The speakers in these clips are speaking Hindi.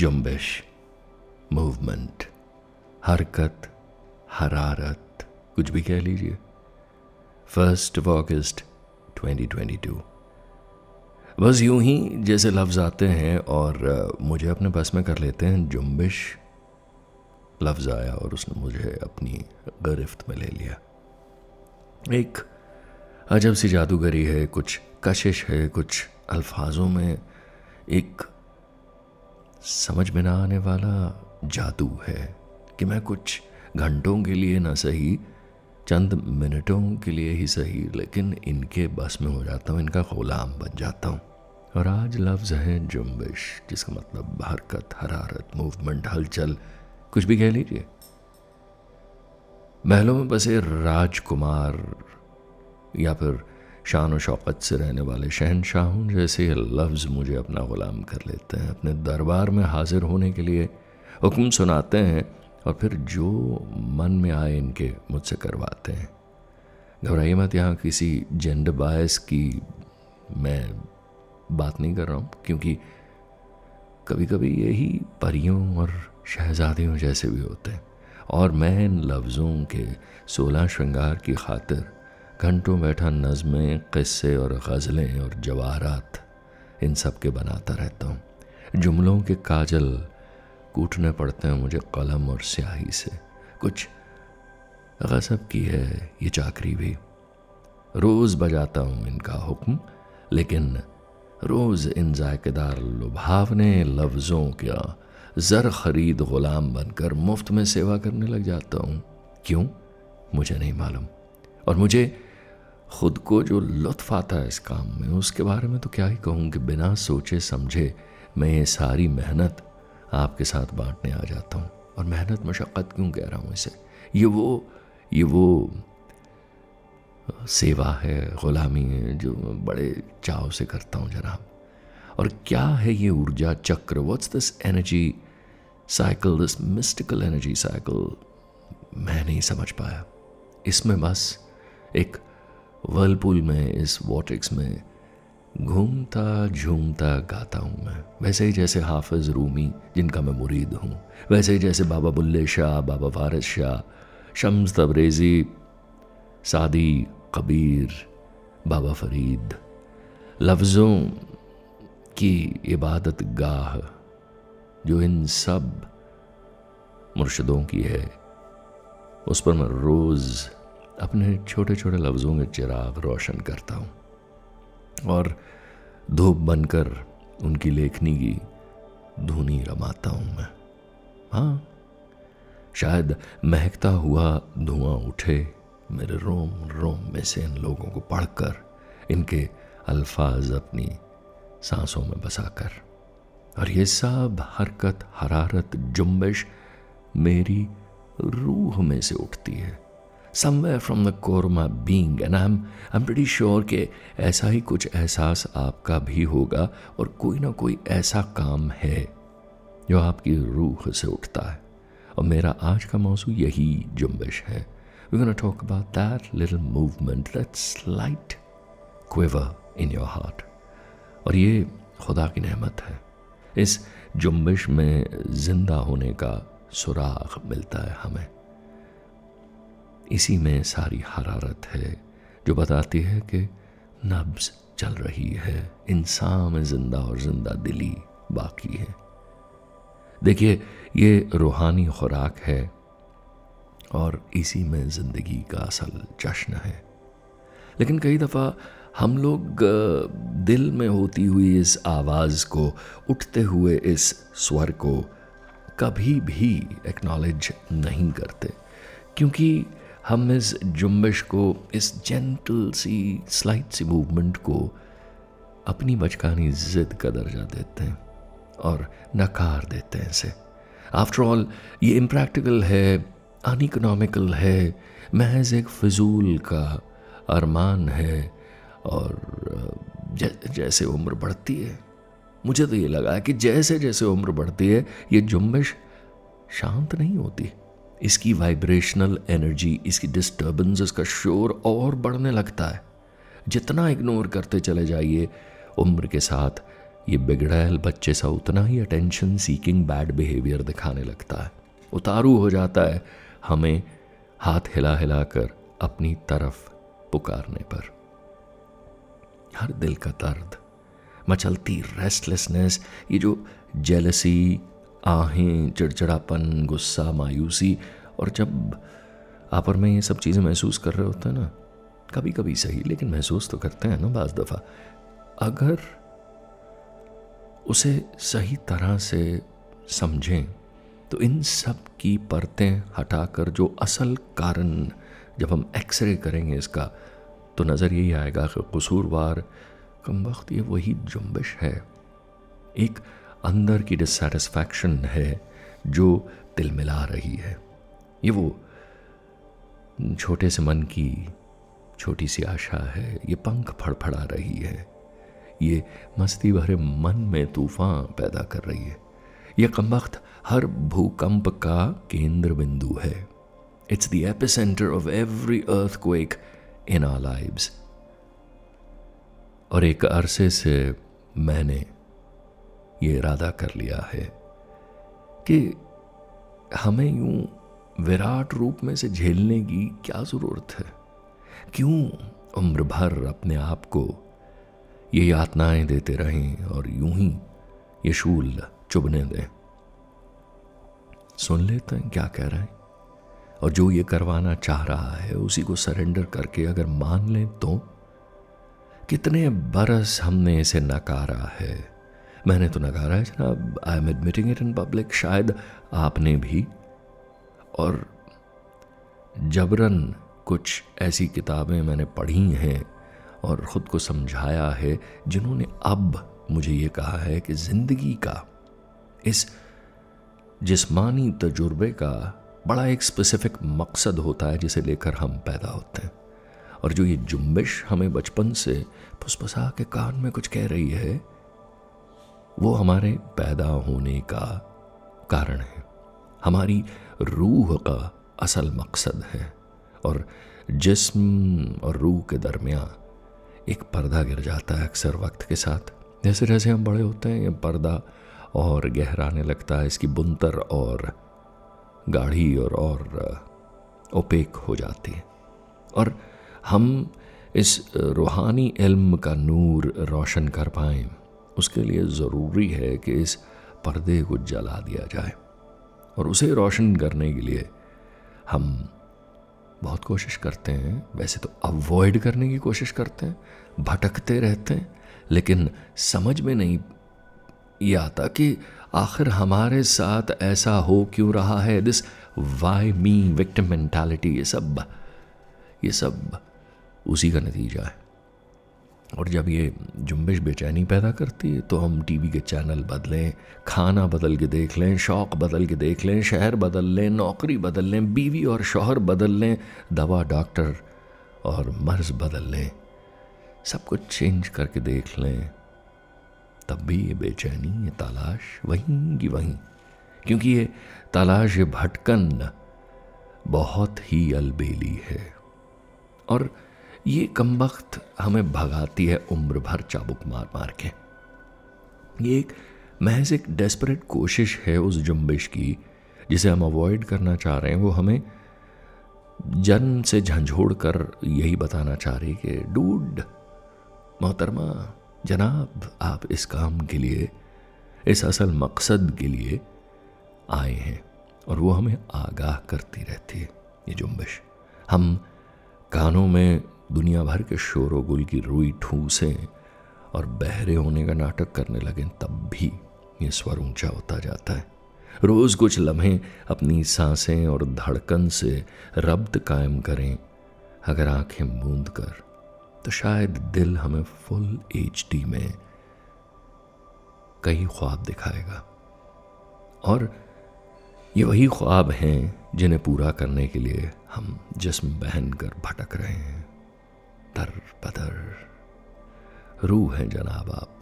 जुम्बिश मूवमेंट हरकत, हरारत, कुछ भी कह लीजिए। फ़र्स्ट ऑफ़ अगस्त 2022 बस यूँ ही जैसे लफ्ज़ आते हैं और मुझे अपने बस में कर लेते हैं, जुम्बिश, लफ्ज़ आया और उसने मुझे अपनी गिरफ्त में ले लिया। एक अजब सी जादूगरी है, कुछ कशिश है, कुछ अल्फाजों में, एक समझ में ना आने वाला जादू है कि मैं कुछ घंटों के लिए ना सही, चंद मिनटों के लिए ही सही, लेकिन इनके बस में हो जाता हूँ, इनका गुलाम बन जाता हूँ। और आज लफ्ज़ है जुम्बिश, जिसका मतलब हरकत, हरारत मूवमेंट हलचल, कुछ भी कह लीजिए। महलों में बसे राजकुमार या फिर शान शौकत से रहने वाले शहनशाहों जैसे लफ्ज़ मुझे अपना ग़ुलाम कर लेते हैं। अपने दरबार में हाजिर होने के लिए हुक्म सुनाते हैं और फिर जो मन में आए इनके मुझसे करवाते हैं। घबराइए मत, यहाँ किसी जेंडर बायस की मैं बात नहीं कर रहा हूँ, क्योंकि कभी कभी यही परियों और शहजादियों जैसे भी होते हैं। और मैं इन लफ्ज़ों के सोलह श्रृंगार की खातिर घंटों बैठा नज़में, क़स्से और गज़लें और जवाहरात इन सब के बनाता रहता हूँ। जुमलों के काजल कूटने पड़ते हैं मुझे कलम और स्याही से। कुछ गजब की है ये चाकरी भी। रोज़ बजाता हूँ इनका हुक्म, लेकिन रोज़ इन जायकेदार लुभावने लफ्ज़ों का ज़र ख़रीद ग़ुलाम बनकर मुफ़्त में सेवा करने लग जाता हूँ। क्यों? मुझे नहीं मालूम। और मुझे खुद को जो लुत्फ़ आता है इस काम में, उसके बारे में तो क्या ही कहूँ कि बिना सोचे समझे मैं ये सारी मेहनत आपके साथ बांटने आ जाता हूँ। और मेहनत, मशक्क़त क्यों कह रहा हूँ इसे? ये वो ये वो सेवा है, ग़ुलामी है जो बड़े चाव से करता हूँ जनाब। और क्या है ये ऊर्जा चक्र? What's this energy cycle this mystical energy cycle मैं नहीं समझ पाया। इसमें बस एक वर्लपूल में, इस वॉटिक्स में, घूमता झूमता गाता हूँ मैं। वैसे ही जैसे हाफिज़ रूमी, जिनका मैं मुरीद हूँ। वैसे ही जैसे बाबा बुल्ले शाह, बाबा वारिस शाह, शम्स तबरेज़ी, सादी कबीर, बाबा फरीद। लफ्ज़ों की इबादत गाह, जो इन सब मुर्शदों की है, उस पर मैं रोज़ अपने छोटे छोटे लफ्ज़ों में चिराग रोशन करता हूँ। और धूप बनकर उनकी लेखनी की धुनी रमाता हूँ मैं। हाँ शायद महकता हुआ धुआँ उठे मेरे रोम रोम में से इन लोगों को पढ़कर, इनके अल्फाज अपनी सांसों में बसाकर। और ये सब हरकत, हरारत, जुम्बिश मेरी रूह में से उठती है। Somewhere from the core my being and I am I am pretty sure कि ऐसा ही कुछ एहसास आपका भी होगा और कोई ना कोई ऐसा काम है जो आपकी रूह से उठता है। और मेरा आज का मौसू यही जुम्बिश है। We gonna talk about that little movement that slight quiver in your heart और ये खुदा की नहमत है। इस जुम्बिश में ज़िंदा होने का सुराग मिलता है हमें। इसी में सारी हरारत है, जो बताती है कि नब्ज चल रही है, इंसान में ज़िंदा और ज़िंदा दिली बाकी है। देखिए, ये रूहानी खुराक है और इसी में ज़िंदगी का असल जश्न है। लेकिन कई दफ़ा हम लोग दिल में होती हुई इस आवाज़ को, उठते हुए इस स्वर को कभी भी एक्नॉलेज नहीं करते, क्योंकि हम इस जुम्बिश को, इस जेंटल सी स्लाइट सी मूवमेंट को अपनी बचकानी जिद का दर्जा देते हैं और नकार देते हैं इसे। आफ्टर ऑल ये इम्प्रैक्टिकल है अन अनइकोनॉमिकल है, महज एक फजूल का अरमान है और जैसे उम्र बढ़ती है। मुझे तो ये लगा कि जैसे जैसे उम्र बढ़ती है, ये जुम्बिश शांत नहीं होती। इसकी वाइब्रेशनल एनर्जी इसकी डिस्टर्बेंस इसका शोर और बढ़ने लगता है। जितना इग्नोर करते चले जाइए, उम्र के साथ ये बिगड़ैल बच्चे सा उतना ही अटेंशन सीकिंग बैड बिहेवियर दिखाने लगता है। उतारू हो जाता है हमें हाथ हिला हिला कर अपनी तरफ़ पुकारने पर। हर दिल का दर्द, मचलती रेस्टलेसनेस ये जो जेलसी आहें चिड़चिड़ापन, गुस्सा, मायूसी और जब आप और मैं ये सब चीज़ें महसूस कर रहे होते हैं ना कभी कभी सही, लेकिन महसूस तो करते हैं ना बाज दफ़ा। अगर उसे सही तरह से समझें तो इन सब की परतें हटाकर जो असल कारण जब हम एक्सरे करेंगे इसका तो नज़र यही आएगा कि कसूरवार कम वक्त ये वही जुम्बिश है। एक अंदर की डिससेटिस्फैक्शन है जो दिल मिला रही है। ये वो छोटे से मन की छोटी सी आशा है, ये पंख फड़फड़ा रही है। ये मस्ती भरे मन में तूफ़ान पैदा कर रही है। ये कम हर भूकंप का केंद्र बिंदु है। It's the epicentre of every earthquake in our lives और एक अरसे से मैंने ये इरादा कर लिया है कि हमें यूँ विराट रूप में से झेलने की क्या ज़रूरत है? क्यों उम्र भर अपने आप को ये यातनाएँ देते रहें और यूँ ही ये शूल चुभने दें? सुन लेते हैं क्या कह रहे हैं। और जो ये करवाना चाह रहा है, उसी को सरेंडर करके अगर मान लें तो? कितने बरस हमने इसे नकारा है। मैंने तो नकारा है, जनाब। I am admitting it in public शायद आपने भी। और जबरन कुछ ऐसी किताबें मैंने पढ़ी हैं और ख़ुद को समझाया है, जिन्होंने अब मुझे ये कहा है कि ज़िंदगी का, इस जिस्मानी तजुर्बे का बड़ा एक स्पेसिफिक मकसद होता है, जिसे लेकर हम पैदा होते हैं। और जो ये जुम्बिश हमें बचपन से फुसफुसा के कान में कुछ कह रही है वो हमारे पैदा होने का कारण है। हमारी रूह का असल मकसद है और जिस्म और रूह के दरमियान एक पर्दा गिर जाता है अक्सर वक्त के साथ। जैसे जैसे हम बड़े होते हैं, ये पर्दा और गहराने लगता है, इसकी बुनतर और गाढ़ी और और ओपेक हो जाती है। और हम इस रूहानी इल्म का नूर रोशन कर पाए। उसके लिए ज़रूरी है कि इस पर्दे को जला दिया जाए और उसे रोशन करने के लिए हम बहुत कोशिश करते हैं। वैसे तो अवॉइड करने की कोशिश करते हैं, भटकते रहते हैं, लेकिन समझ में नहीं ये आता कि आखिर हमारे साथ ऐसा हो क्यों रहा है? This why me victim mentality ये सब ये सब उसी का नतीजा है। और जब ये जुम्बिश बेचैनी पैदा करती है तो हम टीवी के चैनल बदलें, खाना बदल के देख लें, शौक़ बदल के देख लें, शहर बदल लें, नौकरी बदल लें, बीवी और शोहर बदल लें, दवा, डॉक्टर और मर्ज बदल लें, सब कुछ चेंज करके देख लें, तब भी ये बेचैनी, ये तलाश वहीं की वहीं। क्योंकि ये तलाश, ये भटकन बहुत ही अलबेली है। और ये कम वक्त हमें भगाती है उम्र भर चाबुक मार मार के। ये एक महज एक डेस्परेट कोशिश है उस जुम्बिश की, जिसे हम अवॉइड करना चाह रहे हैं। वो हमें जन से झंझोड़ कर यही बताना चाह रही कि, डूड, मोहतरमा, जनाब, आप इस काम के लिए, इस असल मकसद के लिए आए हैं। और वो हमें आगाह करती रहती है, ये जुम्बिश हम कानों में दुनिया भर के शोर गुल की रुई ठूसें और बहरे होने का नाटक करने लगे, तब भी ये स्वर ऊँचा होता जाता है। रोज़ कुछ लम्हे अपनी साँसें और धड़कन से रब्त कायम करें, अगर आँखें बूंद कर तो शायद दिल हमें फुल एच में कई ख्वाब दिखाएगा। और ये वही ख्वाब हैं जिन्हें पूरा करने के लिए हम जिसम बहन कर भटक रहे हैं। दर बदर रूह हैं जनाब आप।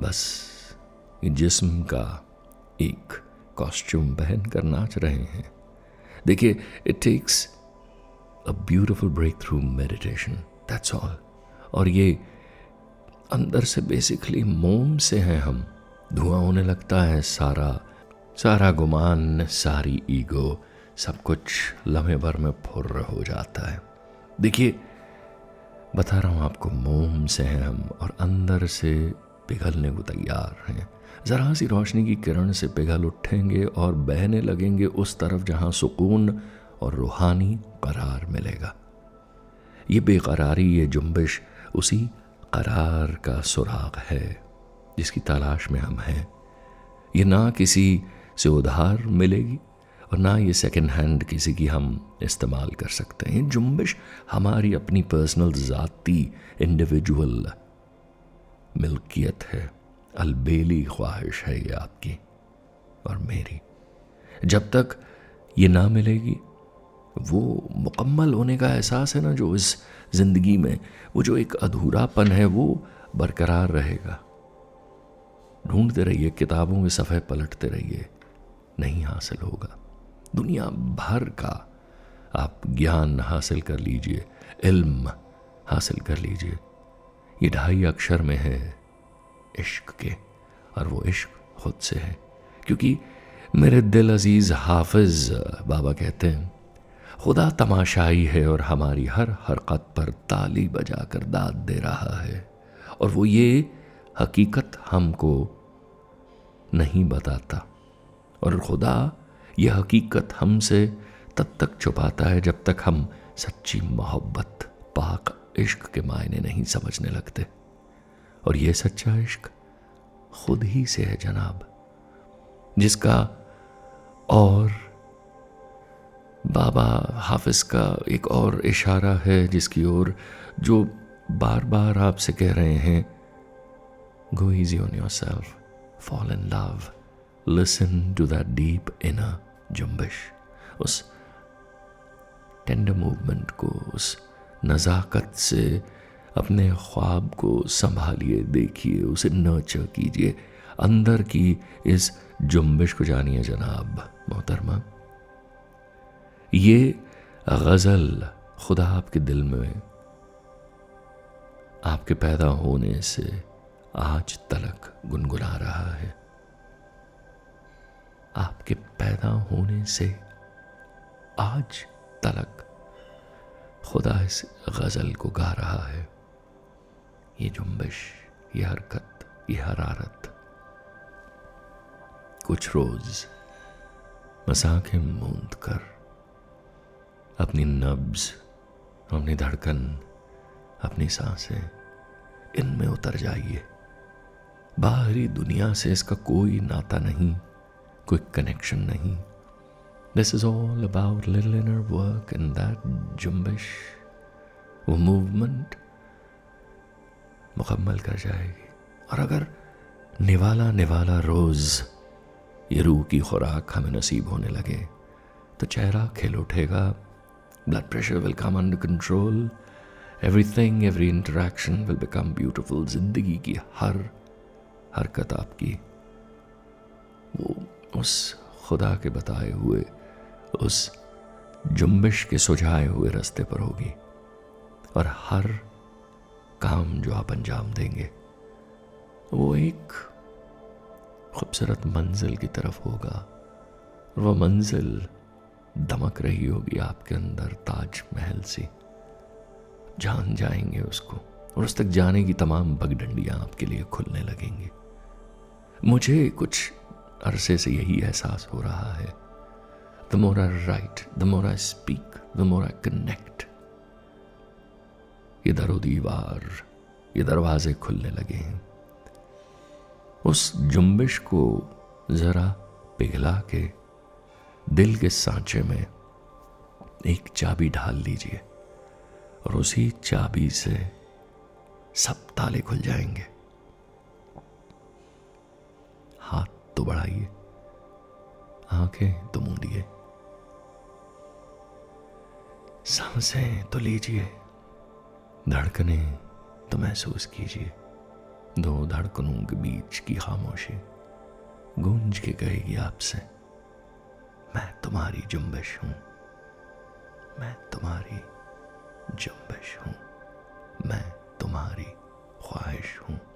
बस जिस्म का एक कॉस्ट्यूम पहन कर नाच रहे हैं। देखिए it takes a beautiful breakthrough meditation that's all और ये अंदर से बेसिकली मोम से हैं हम। धुआँ होने लगता है, सारा सारा गुमान, सारी ईगो सब कुछ लम्हे भर में फुर्र हो जाता है। देखिए बता रहा हूँ आपको, मोम से हैं हम और अंदर से पिघलने को तैयार हैं। ज़रा सी रोशनी की किरण से पिघल उठेंगे और बहने लगेंगे उस तरफ़ जहाँ सुकून और रूहानी करार मिलेगा। ये बेकरारी, ये जुम्बिश उसी करार का सुराग है जिसकी तलाश में हम हैं। ये ना किसी से उधार मिलेगी और ना ये सेकेंड हैंड किसी की हम इस्तेमाल कर सकते हैं। जुम्बिश हमारी अपनी पर्सनल ज़ाती इंडिविजुअल मिल्कियत है। अलबेली ख्वाहिश है ये आपकी और मेरी। जब तक ये ना मिलेगी, वो मुकम्मल होने का एहसास है ना जो इस ज़िंदगी में, वो जो एक अधूरापन है, वो बरकरार रहेगा। ढूंढते रहिए, किताबों के सफ़े पलटते रहिए, नहीं हासिल होगा। दुनिया भर का आप ज्ञान हासिल कर लीजिए, इल्म हासिल कर लीजिए। ये ढाई अक्षर में है इश्क के, और वो इश्क खुद से है। क्योंकि मेरे दिल अज़ीज़ हाफिज बाबा कहते हैं, खुदा तमाशाई है और हमारी हर हरकत पर ताली बजा कर दाद दे रहा है। और वो ये हकीकत हमको नहीं बताता। और खुदा यह हकीकत हमसे तब तक छुपाता है जब तक हम सच्ची मोहब्बत, पाक इश्क के मायने नहीं समझने लगते। और यह सच्चा इश्क खुद ही से है जनाब, जिसका और बाबा हाफिज का एक और इशारा है, जिसकी ओर जो बार बार आपसे कह रहे हैं go easy on yourself fall in love listen to that deep inner जुम्बिश, उस टेंडर मूवमेंट को, उस नज़ाकत से अपने ख्वाब को संभालिए, देखिए, उसे नर्चर कीजिए। अंदर की इस जुम्बिश को जानिए जनाब, मोहतरमा। ये गज़ल खुदा आपके दिल में, आपके पैदा होने से आज तलक गुनगुना रहा है। आपके पैदा होने से आज तलक खुदा इस गज़ल को गा रहा है। ये जुम्बिश, ये हरकत, ये हरारत। कुछ रोज मसाखें मूंद कर अपनी नब्ज, अपनी धड़कन, अपनी साँसें इनमें उतर जाइए। बाहरी दुनिया से इसका कोई नाता नहीं। कोई कनेक्शन नहीं this is all about little inner work in that जुम्बिश वो मूवमेंट मुकम्मल कर जाएगी और अगर निवाला निवाला रोज़ ये रूह की खुराक हमें नसीब होने लगे तो चेहरा खिल उठेगा blood pressure will come under control everything every interaction will become beautiful ज़िंदगी की हर हरकत आपकी वो उस खुदा के बताए हुए, उस जुम्बिश के सुझाए हुए रास्ते पर होगी। और हर काम जो आप अंजाम देंगे, वो एक खूबसूरत मंजिल की तरफ़ होगा। वह मंजिल दमक रही होगी आपके अंदर ताज महल से। जान जाएँगे उसको, और उस तक जाने की तमाम बगडंडियाँ आपके लिए खुलने लगेंगी। मुझे कुछ अरसे से यही एहसास हो रहा है। The more I write the more I speak the more I connect ये दरो दीवार, ये दरवाजे खुलने लगे हैं। उस जुम्बिश को जरा पिघला के दिल के सांचे में एक चाबी ढाल लीजिए और उसी चाबी से सब ताले खुल जाएँगे। तो बढ़ाइए। आँखें तो मूंदिए। साँसें तो लीजिए। धड़कने तो महसूस कीजिए। दो धड़कनों के बीच की खामोशी गूंज के कहेगी आपसे, मैं तुम्हारी जुम्बिश हूँ। मैं तुम्हारी जुम्बिश हूँ। मैं तुम्हारी ख्वाहिश हूँ।